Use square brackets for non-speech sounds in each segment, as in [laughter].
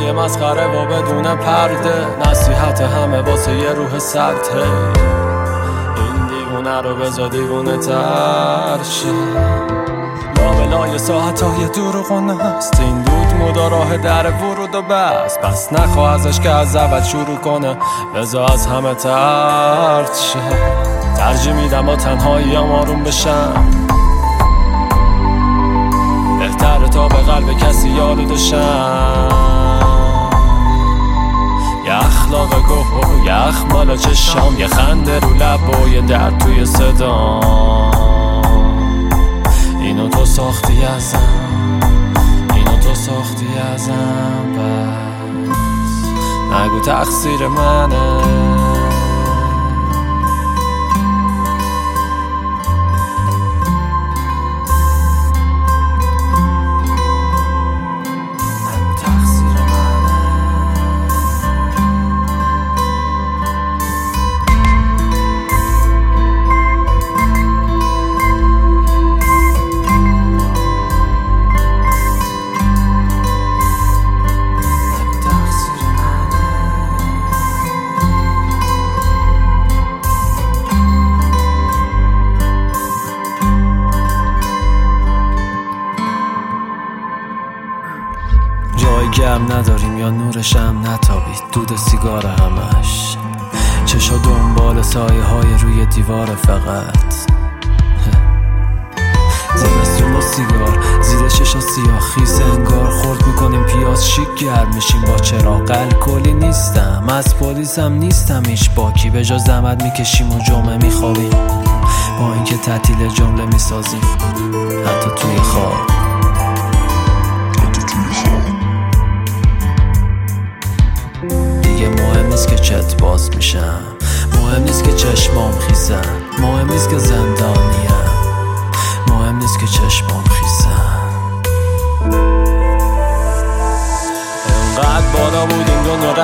های مسخره و بدون پرده. نصیحت همه واسه یه روح سرد. این دیوونه رو بزا دیوونه تر لابلای ساعت های دروغونه است این دود مودا راه در ورود و بس. پس نخوا ازش که از اول شروع کنه. بزا از همه ترد شه. ترجیح میدم با تنهایی هم آروم بشم. بهتره تا به قلب کسی یاد دشم اخمال چشام یه خنده رو لب و یه درد توی صدا. اینو تو ساختی ازم اینو تو ساختی ازم بس نگو تقصیر منه. گرم نداریم یا نورش هم نتابید دود سیگار همش. چشا دنبال سایه های روی دیوار فقط. [laughs] زمستون با سیگار زیر ششا سیاه خیس انگار خورد می‌کنیم پیاز شیک گرم میشیم. با چراغ الکلی نیستم از پلیسم نیستم ایش باکی. به جا زحمت می‌کشیم و جمعه میخوابیم. با اینکه تعطیل جمله می‌سازیم حتی توی خواب. باز میشم. مهم نیست که چشمام خیزن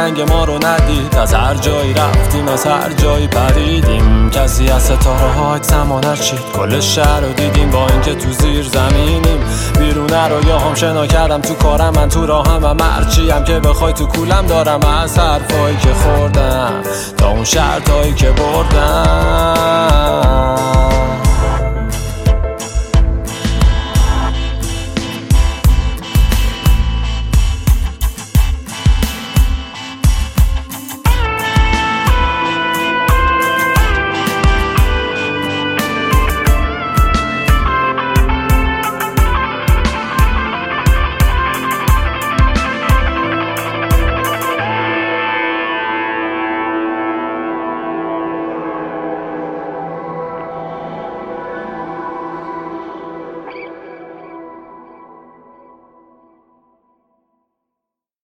رنگ ما رو ندید. از هر جایی رفتیم از هر جایی پریدیم. کسی از ستاره ها زمانت شید کل شهر رو دیدیم با اینکه تو زیر زمینیم. بیرونه رو یا هم شنا کردم تو کارم من تو راهم و مرچی هم که بخوای تو کولم دارم. از حرفایی که خوردم تا اون شرطایی که بردم.